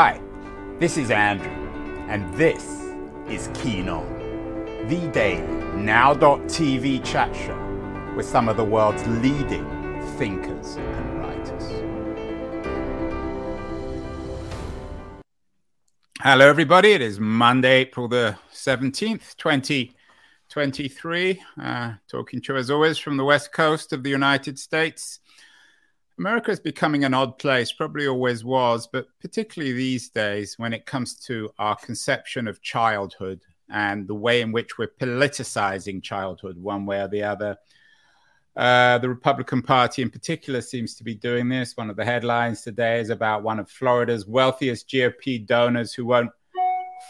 Hi, this is Andrew, and this is Keen On, the daily now.tv chat show with some of the world's leading thinkers and writers. Hello, everybody. It is Monday, April the 17th, 2023. Uh, talking to you as always from the west coast of the United States. America is becoming an odd place, probably always was, but particularly these days when it comes to our conception of childhood and the way in which we're politicizing childhood one way or the other. Uh, the Republican Party, in particular, seems to be doing this. One of the headlines today is about one of Florida's wealthiest GOP donors who won't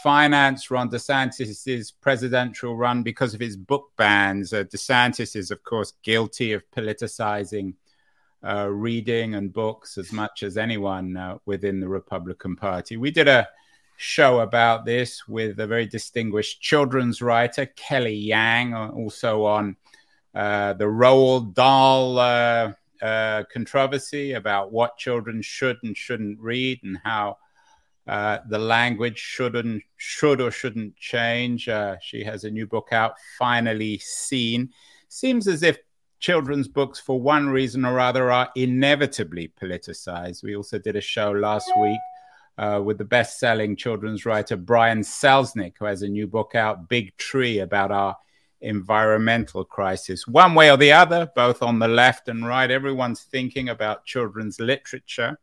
finance Ron DeSantis' presidential run because of his book bans. Uh, DeSantis is, of course, guilty of politicizing uh, reading and books as much as anyone uh, within the Republican Party. We did a show about this with a very distinguished children's writer, Kelly Yang, uh, also on uh, the Roald Dahl uh, uh, controversy about what children should and shouldn't read and how. the language shouldn't should or shouldn't change. she has a new book out, finally seen. Seems as if children's books, for one reason or other, are inevitably politicized. We also did a show last week uh, with the best selling children's writer Brian Selznick, who has a new book out, Big Tree, about our environmental crisis. One way or the other, both on the left and right, everyone's thinking about children's literature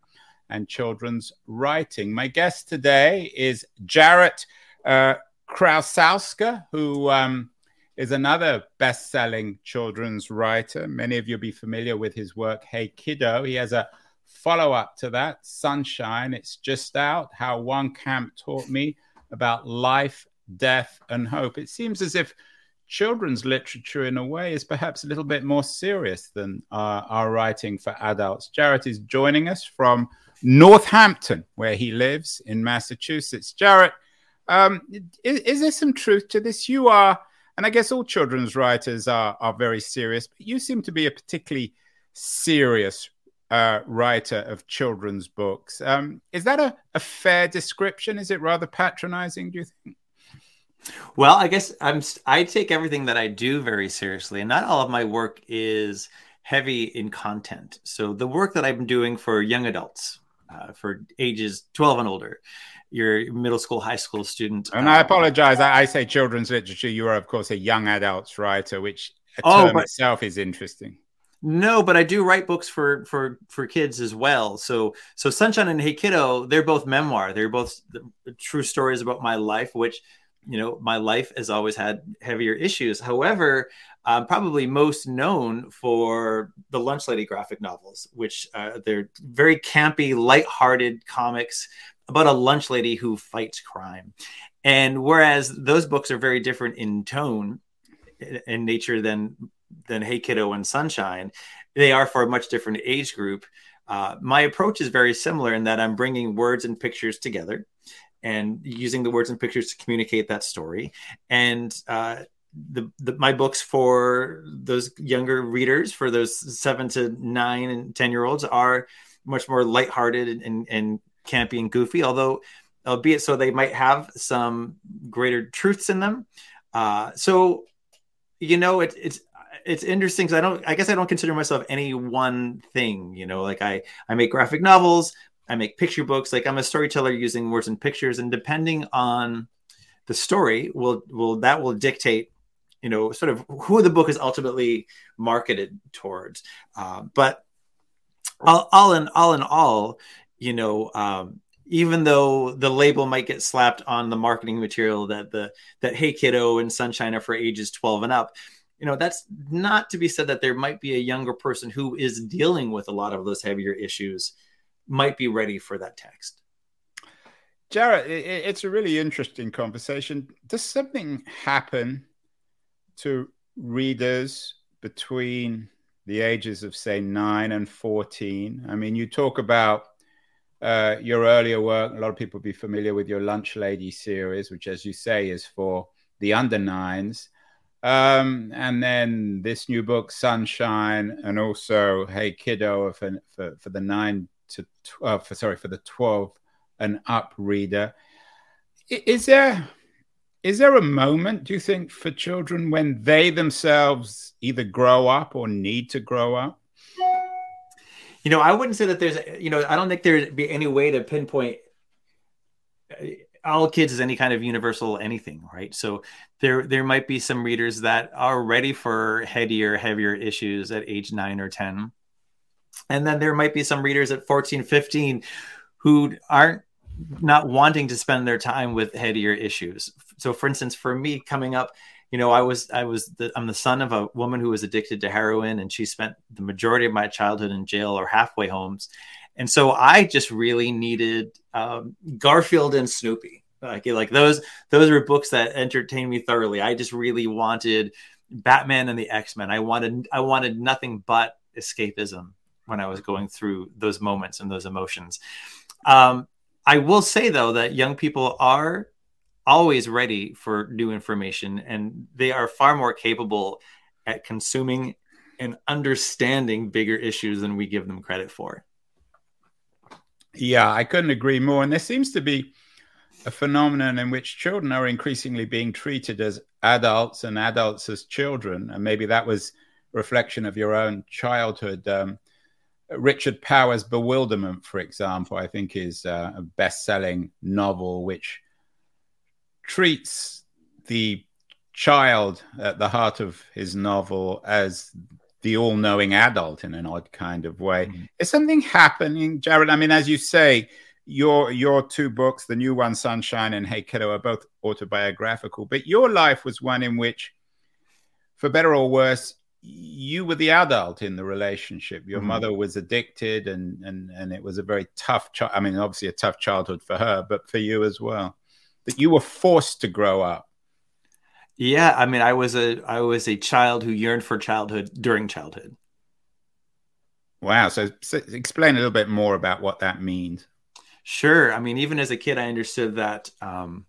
and children's writing. My guest today is Jarrett uh, Krosoczka, who. Um, is another best selling children's writer. Many of you will be familiar with his work, Hey Kiddo. He has a follow up to that, Sunshine. It's just out How One Camp Taught Me about life, death, and hope. It seems as if children's literature, in a way, is perhaps a little bit more serious than uh, our writing for adults. Jarrett is joining us from Northampton, where he lives in Massachusetts. Jarrett, um, is, is there some truth to this? You are and I guess all children's writers are, are very serious, but you seem to be a particularly serious uh, writer of children's books. Um, is that a, a fair description? Is it rather patronizing, do you think? Well, I guess I'm I take everything that I do very seriously, and not all of my work is heavy in content. So the work that I've been doing for young adults, uh, for ages 12 and older, your middle school, high school student. And I um, apologize. I, I, say children's literature. You are, of course, a young adults writer, which oh, term but, itself is interesting. No, but I do write books for for for kids as well. So so Sunshine and Hey Kiddo, they're both memoir. They're both true stories about my life, which you know my life has always had heavier issues. However, I'm probably most known for the Lunch Lady graphic novels, which uh, they're very campy, light-hearted comics about a lunch lady who fights crime. And whereas those books are very different in tone and nature than than Hey Kiddo and Sunshine, they are for a much different age group. Uh, my approach is very similar in that I'm bringing words and pictures together and using the words and pictures to communicate that story. And uh, the, the, my books for those younger readers, for those seven to nine and ten year olds, are much more lighthearted and, and, and campy and goofy, although albeit so they might have some greater truths in them. Uh, so, you know, it, it's it's interesting because I don't. I guess I don't consider myself any one thing. You know, like I I make graphic novels, I make picture books. Like I'm a storyteller using words and pictures, and depending on the story, will will that will dictate you know sort of who the book is ultimately marketed towards. Uh, but all, all in all in all, you know, um, even though the label might get slapped on the marketing material that the that Hey Kiddo and Sunshine are for ages 12 and up, you know, that's not to be said that there might be a younger person who is dealing with a lot of those heavier issues might be ready for that text. Jarrett, it's a really interesting conversation. Does something happen to readers between the ages of, say, nine and 14? I mean, you talk about uh, your earlier work, a lot of people be familiar with your Lunch Lady series, which, as you say, is for the under nines. Um, and then this new book, Sunshine, and also Hey Kiddo for, for, for the nine to 12, for, sorry, for the 12 and up reader. Is there is there a moment, do you think, for children when they themselves either grow up or need to grow up? You know, I wouldn't say that there's, you know, I don't think there'd be any way to pinpoint uh, all kids as any kind of universal anything, right? So there there might be some readers that are ready for headier, heavier issues at age nine or 10. And then there might be some readers at 14, 15 who aren't not wanting to spend their time with headier issues. So, for instance, for me coming up, you know, I was I was the, I'm the son of a woman who was addicted to heroin, and she spent the majority of my childhood in jail or halfway homes, and so I just really needed um, Garfield and Snoopy. Like, like those those were books that entertained me thoroughly. I just really wanted Batman and the X Men. I wanted I wanted nothing but escapism when I was going through those moments and those emotions. Um, I will say though that young people are always ready for new information and they are far more capable at consuming and understanding bigger issues than we give them credit for. Yeah, I couldn't agree more. And there seems to be a phenomenon in which children are increasingly being treated as adults and adults as children. And maybe that was reflection of your own childhood. Um, Richard Powers' Bewilderment, for example, I think is uh, a best selling novel which treats the child at the heart of his novel as the all knowing adult in an odd kind of way. Mm-hmm. Is something happening, Jarrett? I mean, as you say, your your two books, the new one, Sunshine and Hey Kiddo, are both autobiographical, but your life was one in which, for better or worse, you were the adult in the relationship. Your mm-hmm. mother was addicted, and and and it was a very tough. Chi- I mean, obviously a tough childhood for her, but for you as well. That you were forced to grow up. Yeah, I mean, I was a I was a child who yearned for childhood during childhood. Wow. So, so explain a little bit more about what that means. Sure. I mean, even as a kid, I understood that. Um,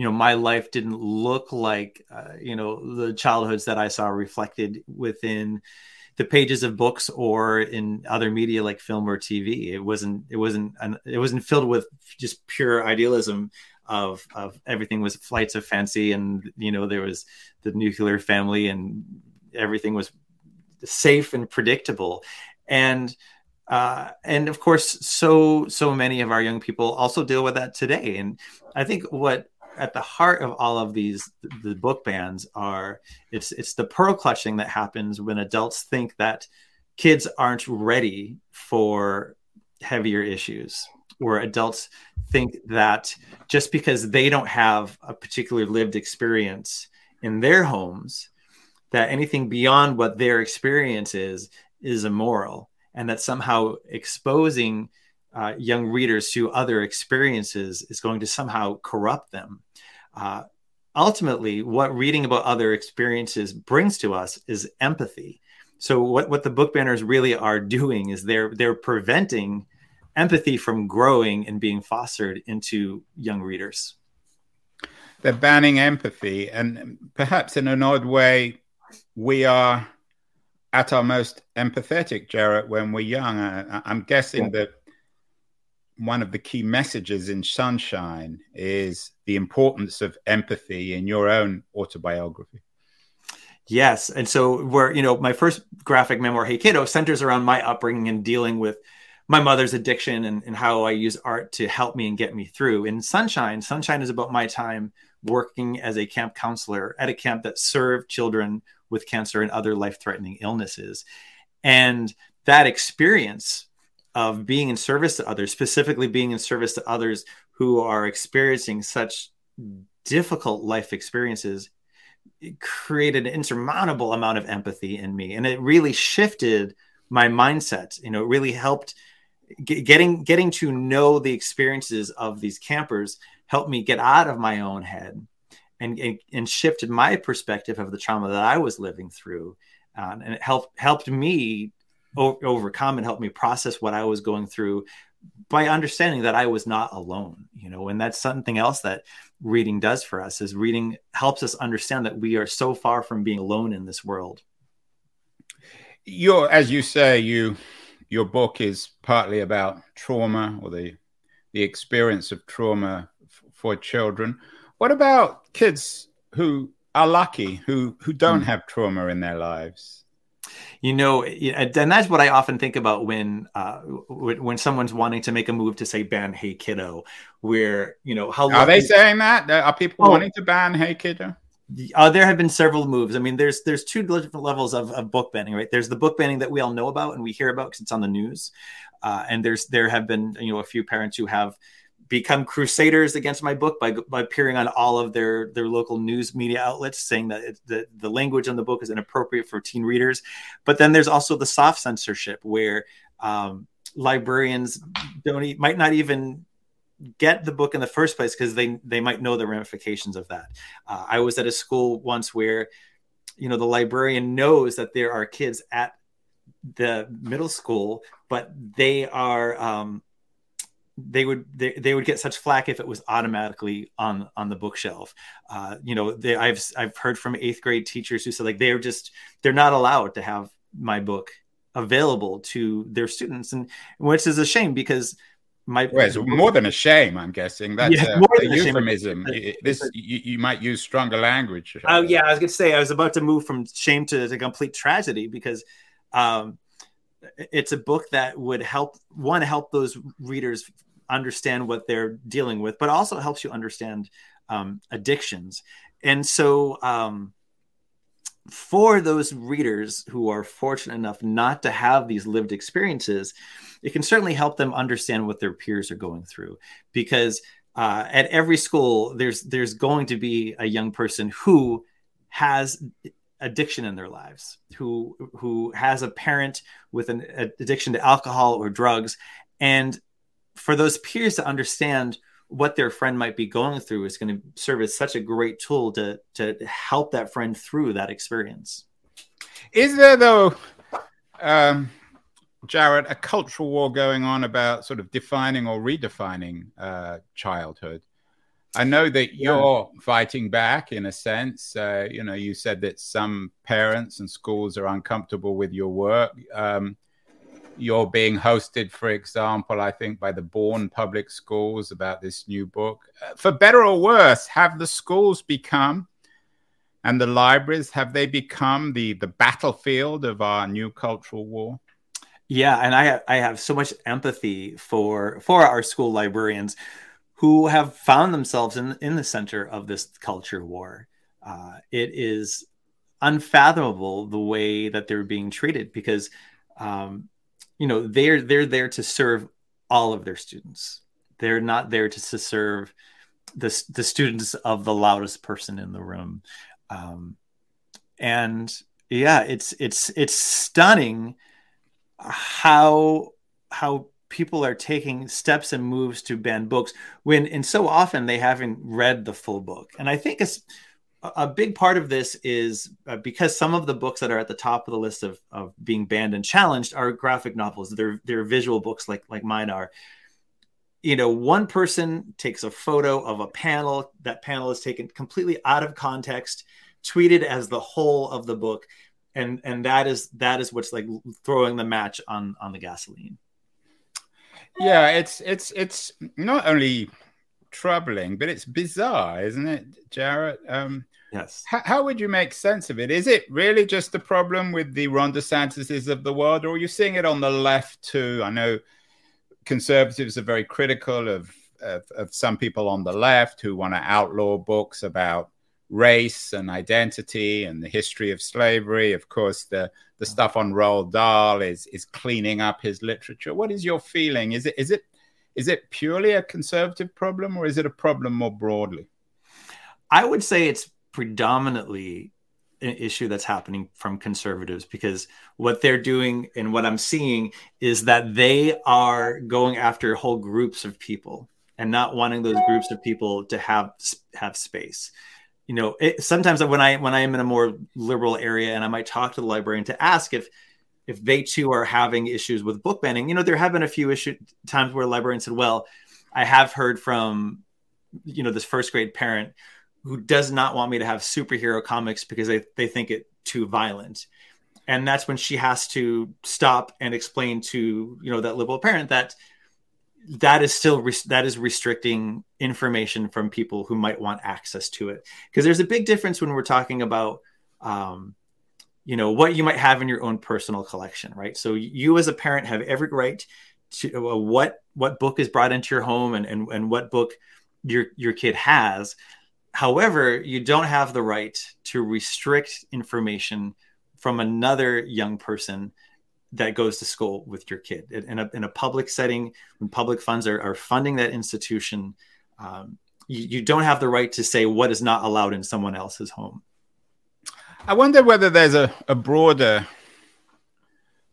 you know my life didn't look like uh, you know the childhoods that i saw reflected within the pages of books or in other media like film or tv it wasn't it wasn't an, it wasn't filled with just pure idealism of of everything was flights of fancy and you know there was the nuclear family and everything was safe and predictable. And uh, and of course so so many of our young people also deal with that today. And i think what at the heart of all of these the book bans are it's it's the pearl clutching that happens when adults think that kids aren't ready for heavier issues where adults think that just because they don't have a particular lived experience in their homes that anything beyond what their experience is is immoral and that somehow exposing uh, young readers to other experiences is going to somehow corrupt them uh, ultimately, what reading about other experiences brings to us is empathy. So what, what the book banners really are doing is they're they're preventing empathy from growing and being fostered into young readers. They're banning empathy, and perhaps in an odd way, we are at our most empathetic, Jarrett, when we're young. I, am guessing yeah. that one of the key messages in Sunshine is the importance of empathy in your own autobiography. Yes. And so, where, you know, my first graphic memoir, Hey Kiddo, centers around my upbringing and dealing with my mother's addiction and, and how I use art to help me and get me through. In Sunshine, Sunshine is about my time working as a camp counselor at a camp that served children with cancer and other life threatening illnesses. And that experience of being in service to others, specifically being in service to others who are experiencing such difficult life experiences, created an insurmountable amount of empathy in me. And it really shifted my mindset. You know, it really helped getting getting to know the experiences of these campers helped me get out of my own head and, and, and shifted my perspective of the trauma that I was living through. Uh, and it helped helped me o- overcome and help me process what I was going through by understanding that I was not alone, you know, and that's something else that reading does for us is reading helps us understand that we are so far from being alone in this world. Your, as you say, you, your book is partly about trauma or the the experience of trauma f- for children. What about kids who are lucky, who who don't mm. have trauma in their lives? You know, and that's what I often think about when uh, when someone's wanting to make a move to say ban Hey Kiddo, where you know how are they saying that? Are people oh. wanting to ban Hey Kiddo? Uh, there have been several moves. I mean, there's there's two different levels of, of book banning, right? There's the book banning that we all know about and we hear about because it's on the news, uh, and there's there have been you know a few parents who have become crusaders against my book by, by appearing on all of their their local news media outlets saying that it, the, the language on the book is inappropriate for teen readers but then there's also the soft censorship where um, librarians don't might not even get the book in the first place because they they might know the ramifications of that. Uh, I was at a school once where, you know, the librarian knows that there are kids at the middle school, but they are um, they would they, they would get such flack if it was automatically on on the bookshelf. Uh, you know, they, I've I've heard from eighth grade teachers who said like they're just they're not allowed to have my book available to their students, and which is a shame because my well, it's more than a shame. I'm guessing that's yeah, a, a euphemism. This you, you, might use stronger language. Oh yeah, I was going to say I was about to move from shame to, to complete tragedy because um, it's a book that would help one help those readers understand what they're dealing with, but also helps you understand um, addictions. And so, um, for those readers who are fortunate enough not to have these lived experiences, it can certainly help them understand what their peers are going through. Because uh, at every school there's there's going to be a young person who has addiction in their lives who who has a parent with an addiction to alcohol or drugs. And for those peers to understand what their friend might be going through is going to serve as such a great tool to to help that friend through that experience is there though um Jarrett, a cultural war going on about sort of defining or redefining uh, childhood. I know that you're fighting back in a sense. Uh, you know, you said that some parents and schools are uncomfortable with your work. Um, you're being hosted, for example, I think by the Bourne Public Schools about this new book. Uh, for better or worse, have the schools become and the libraries have they become the the battlefield of our new cultural war? Yeah, and I I have so much empathy for for our school librarians who have found themselves in in the center of this culture war. Uh, it is unfathomable the way that they're being treated because um, you know they're they're there to serve all of their students. They're not there to, to serve the the students of the loudest person in the room. Um, and yeah, it's it's it's stunning how how people are taking steps and moves to ban books when and so often they haven't read the full book and i think it's a big part of this is uh, because some of the books that are at the top of the list of, of being banned and challenged are graphic novels. They're they're visual books like like mine are. You know one person takes a photo of a panel that panel is taken completely out of context tweeted as the whole of the book and and that is that is what's like throwing the match on on the gasoline. Yeah it's it's it's not only troubling but it's bizarre isn't it Jarrett um yes how, how would you make sense of it is it really just a problem with the ron desantis's of the world or are you seeing it on the left too i know conservatives are very critical of of, of some people on the left who want to outlaw books about race and identity and the history of slavery. Of course, the the stuff on Roald Dahl is is cleaning up his literature. What is your feeling? Is it is it is it purely a conservative problem or is it a problem more broadly? I would say it's predominantly an issue that's happening from conservatives because what they're doing and what I'm seeing is that they are going after whole groups of people and not wanting those groups of people to have have space you know it, sometimes when i when i am in a more liberal area and i might talk to the librarian to ask if if they too are having issues with book banning you know there have been a few issue times where librarians said well i have heard from you know this first grade parent who does not want me to have superhero comics because they, they think it too violent. And that's when she has to stop and explain to you know that liberal parent that that is still that is restricting information from people who might want access to it. Because there's a big difference when we're talking about um, you know what you might have in your own personal collection right? So you as a parent have every right to uh, what what book is brought into your home and, and and what book your your kid has. However you don't have the right to restrict information from another young person that goes to school with your kid. In a, in a public setting when public funds are, are funding that institution um, you, you, don't have the right to say what is not allowed in someone else's home i wonder whether there's a, a broader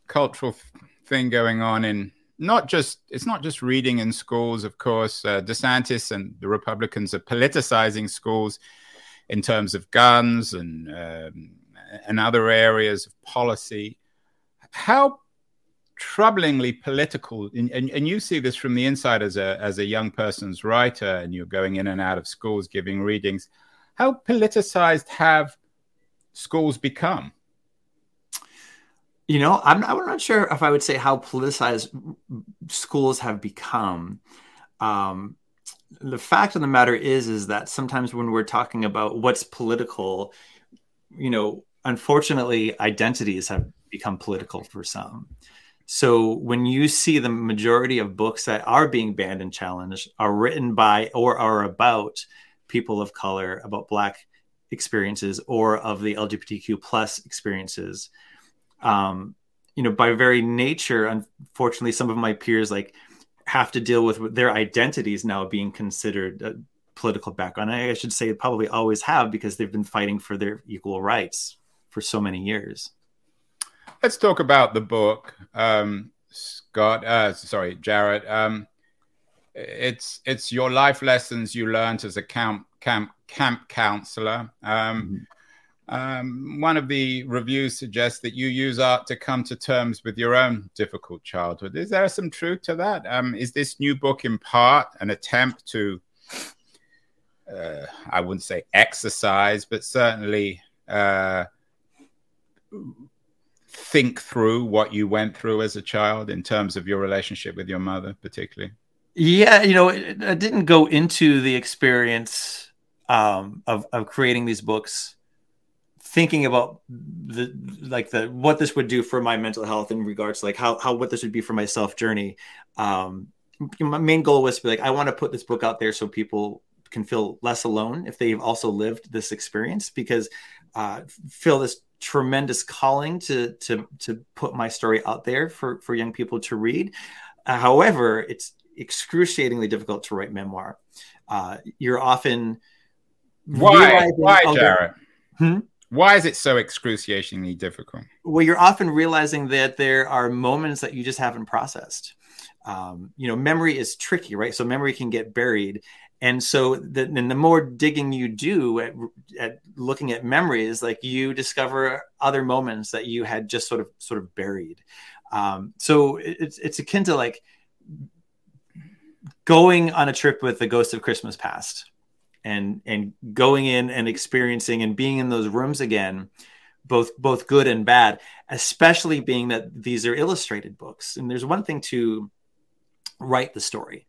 cultural thing going on in not just it's not just reading in schools of course. Uh, desantis and the republicans are politicizing schools in terms of guns and um, and other areas of policy. How troublingly political and, and, and, you see this from the inside as a as a young person's writer and you're going in and out of schools giving readings. How politicized have schools become you know i'm, I'm not sure if i would say how politicized schools have become um, the fact of the matter is is that sometimes when we're talking about what's political you know unfortunately identities have become political for some. So when you see the majority of books that are being banned and challenged are written by or are about people of color, about black experiences or of the LGBTQ plus experiences, um, you know, by very nature, unfortunately, some of my peers like have to deal with their identities now being considered a political background. I should say probably always have because they've been fighting for their equal rights for so many years. Let's talk about the book, um, Scott. Uh, sorry, Jarrett. Um, it's it's your life lessons you learned as a camp camp camp counselor. Um, mm-hmm. um, one of the reviews suggests that you use art to come to terms with your own difficult childhood. Is there some truth to that? Um, is this new book in part an attempt to, uh, I wouldn't say exercise, but certainly uh, think through what you went through as a child in terms of your relationship with your mother, particularly? Yeah, you know, I didn't go into the experience um, of of creating these books thinking about the like the what this would do for my mental health in regards to like how how what this would be for my self journey. Um, my main goal was to be like I want to put this book out there so people can feel less alone if they've also lived this experience because uh, feel this tremendous calling to to to put my story out there for for young people to read. Uh, however, it's excruciatingly difficult to write memoir. Uh, you're often why why Jarrett? Hmm? Why is it so excruciatingly difficult? Well, you're often realizing that there are moments that you just haven't processed. Um, you know, memory is tricky, right? So memory can get buried, and so the, and the more digging you do at, at looking at memories like you discover other moments that you had just sort of sort of buried um, so it's it's akin to like going on a trip with the ghost of christmas past and and going in and experiencing and being in those rooms again both both good and bad especially being that these are illustrated books. And there's one thing to write the story.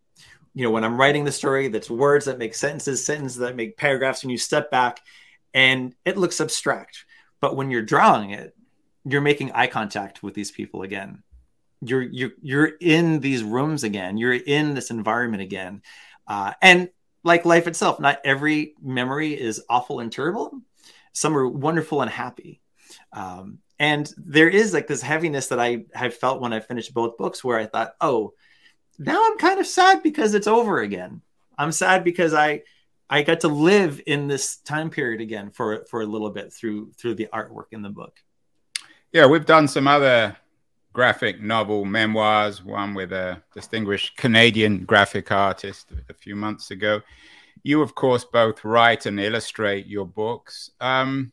You know when i'm writing the story that's words that make sentences sentences that make paragraphs and you step back and it looks abstract. But when you're drawing it you're making eye contact with these people again. You're you're you're in these rooms again. You're in this environment again. Uh, and like life itself not every memory is awful and terrible some are wonderful and happy um, and there is like this heaviness that i have felt when i finished both books where i thought oh now I'm kind of sad because it's over again. I'm sad because I I got to live in this time period again for for a little bit through through the artwork in the book. Yeah, we've done some other graphic novel memoirs, one with a distinguished Canadian graphic artist a few months ago. You, of course, both write and illustrate your books. Um,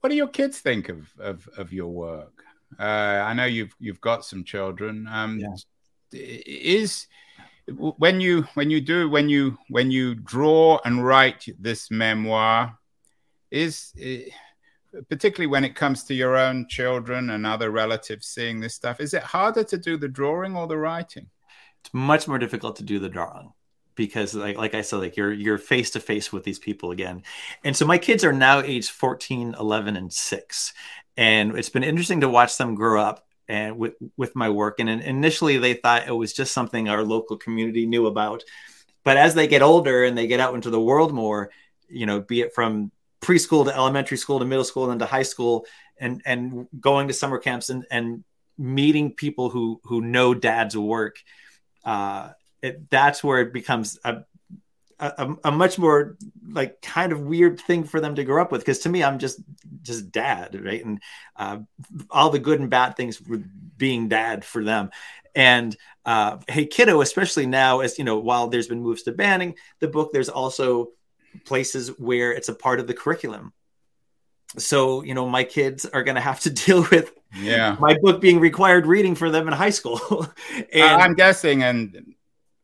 what do your kids think of of, of your work? Uh, I know you've you've got some children. Um, yeah is when you when you do when you when you draw and write this memoir is particularly when it comes to your own children and other relatives seeing this stuff is it harder to do the drawing or the writing it's much more difficult to do the drawing because like like I said like you're you're face to face with these people again. And so my kids are now age 14, 11 and 6. And it's been interesting to watch them grow up and with with my work and initially they thought it was just something our local community knew about. But as they get older and they get out into the world more, you know, be it from preschool to elementary school to middle school and to high school and and going to summer camps and and meeting people who who know dad's work uh it, that's where it becomes a, a, a much more like kind of weird thing for them to grow up with. Because to me i'm just just dad right? And uh, all the good and bad things with being dad for them. And uh, hey kiddo especially now as you know while there's been moves to banning the book there's also places where it's a part of the curriculum so you know my kids are going to have to deal with yeah my book being required reading for them in high school and i'm guessing and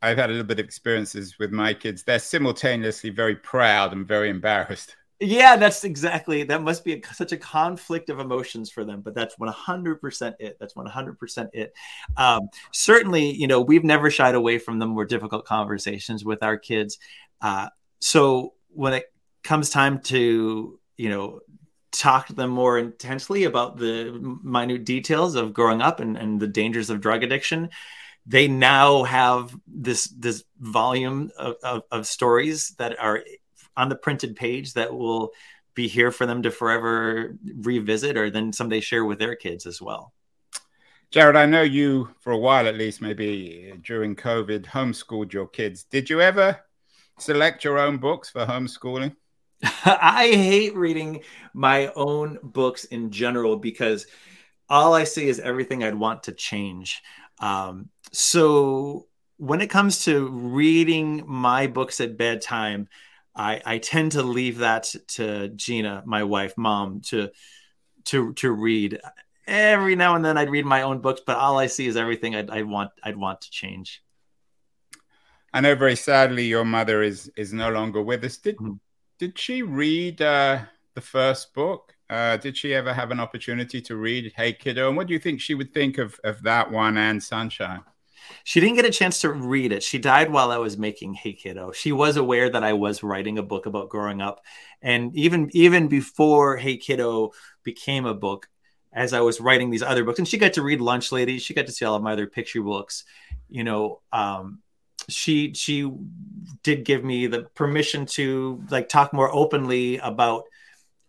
I've had a little bit of experiences with my kids. They're simultaneously very proud and very embarrassed. Yeah, that's exactly. That must be a, such a conflict of emotions for them, but that's 100% it. That's 100% it. Um, certainly, you know, we've never shied away from the more difficult conversations with our kids. Uh, so when it comes time to, you know, talk to them more intensely about the minute details of growing up and, and the dangers of drug addiction, they now have this this volume of, of, of, stories that are on the printed page that will be here for them to forever revisit or then someday share with their kids as well. Jarrett, I know you for a while at least, maybe during COVID, homeschooled your kids. Did you ever select your own books for homeschooling? I hate reading my own books in general because all I see is everything I'd want to change. Um, so when it comes to reading my books at bedtime, I, I tend to leave that to Gina, my wife, mom, to to to read. Every now and then I'd read my own books, but all I see is everything I'd, I'd want I'd want to change. I know very sadly your mother is is no longer with us. Did mm-hmm. did she read uh, the first book? Uh, did she ever have an opportunity to read Hey Kiddo? And what do you think she would think of, of that one and Sunshine? She didn't get a chance to read it. She died while I was making Hey Kiddo. She was aware that I was writing a book about growing up. And even even before Hey Kiddo became a book, as I was writing these other books, and she got to read Lunch Lady, she got to see all of my other picture books, you know, um, she she did give me the permission to like talk more openly about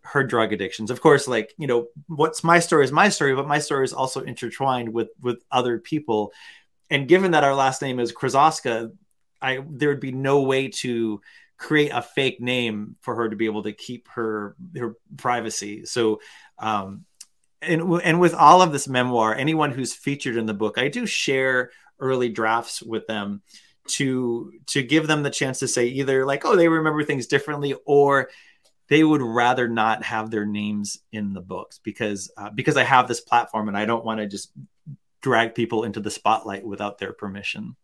her drug addictions. Of course, like, you know, what's my story is my story, but my story is also intertwined with with other people. And given that our last name is Krosoczka, I there would be no way to create a fake name for her to be able to keep her her privacy. So um and and with all of this memoir, anyone who's featured in the book, I do share early drafts with them to to give them the chance to say either like oh they remember things differently or they would rather not have their names in the books because uh, because I have this platform and I don't want to just drag people into the spotlight without their permission.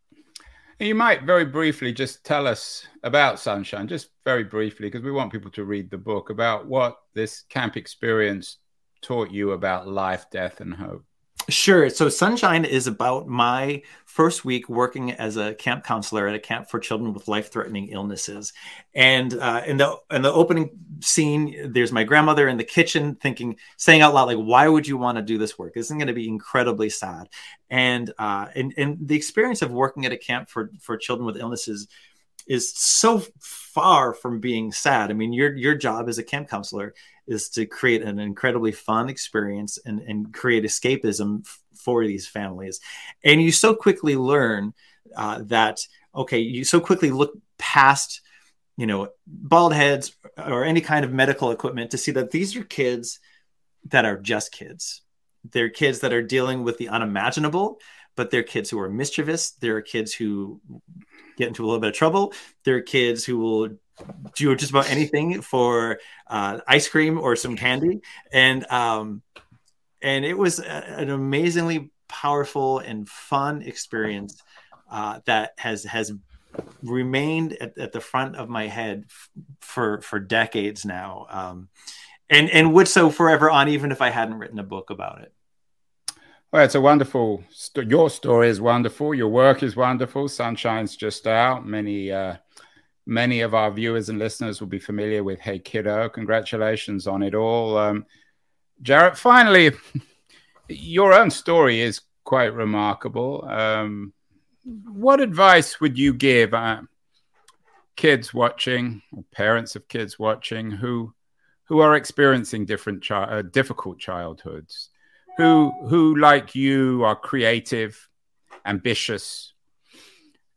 You might very briefly just tell us about Sunshine, just very briefly, because we want people to read the book about what this camp experience taught you about life, death, and hope. Sure. So Sunshine is about my first week working as a camp counselor at a camp for children with life-threatening illnesses. And uh, in the in the opening scene, there's my grandmother in the kitchen thinking, saying out loud, like, "Why would you want to do this work? This is going to be incredibly sad." And uh, and and the experience of working at a camp for for children with illnesses is so far from being sad. I mean, your your job as a camp counselor is to create an incredibly fun experience and, and create escapism f- for these families. And you so quickly learn uh, that, okay, you so quickly look past, you know, bald heads or any kind of medical equipment to see that these are kids that are just kids. They're kids that are dealing with the unimaginable, but they're kids who are mischievous. They're kids who get into a little bit of trouble. They're kids who will do just about anything for uh, ice cream or some candy, and um, and it was a, an amazingly powerful and fun experience uh, that has has remained at, at, the front of my head f- for for decades now, um, and and would so forever on, even if I hadn't written a book about it. Well, it's a wonderful. St- your story is wonderful. Your work is wonderful. Sunshine's just out. Many, uh, many of our viewers and listeners will be familiar with Hey Kiddo. Congratulations on it all, um, Jarrett. Finally, your own story is quite remarkable. Um, what advice would you give uh, kids watching, or parents of kids watching, who who are experiencing different chi- uh, difficult childhoods? who who like you are creative, ambitious,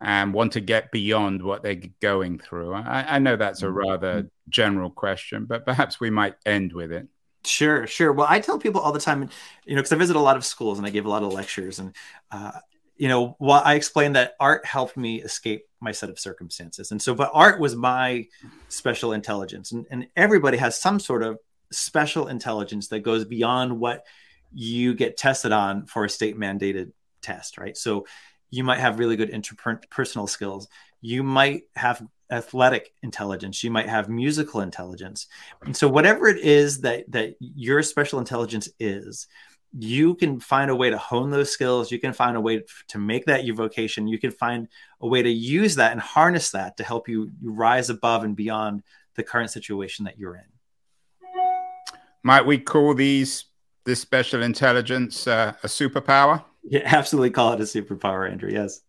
and want to get beyond what they're going through? I, I know that's a mm-hmm. rather general question, but perhaps we might end with it. Sure, sure. Well, I tell people all the time, you know, because I visit a lot of schools and I give a lot of lectures, and uh, you know, while I explain that art helped me escape my set of circumstances, and so, but art was my special intelligence, and, and everybody has some sort of special intelligence that goes beyond what you get tested on for a state mandated test, right? So you might have really good interpersonal skills. You might have athletic intelligence. You might have musical intelligence. And so whatever it is that that your special intelligence is, you can find a way to hone those skills. You can find a way to make that your vocation. You can find a way to use that and harness that to help you rise above and beyond the current situation that you're in. Might we call these this special intelligence uh, a superpower? Yeah, absolutely call it a superpower, Andrew. Yes.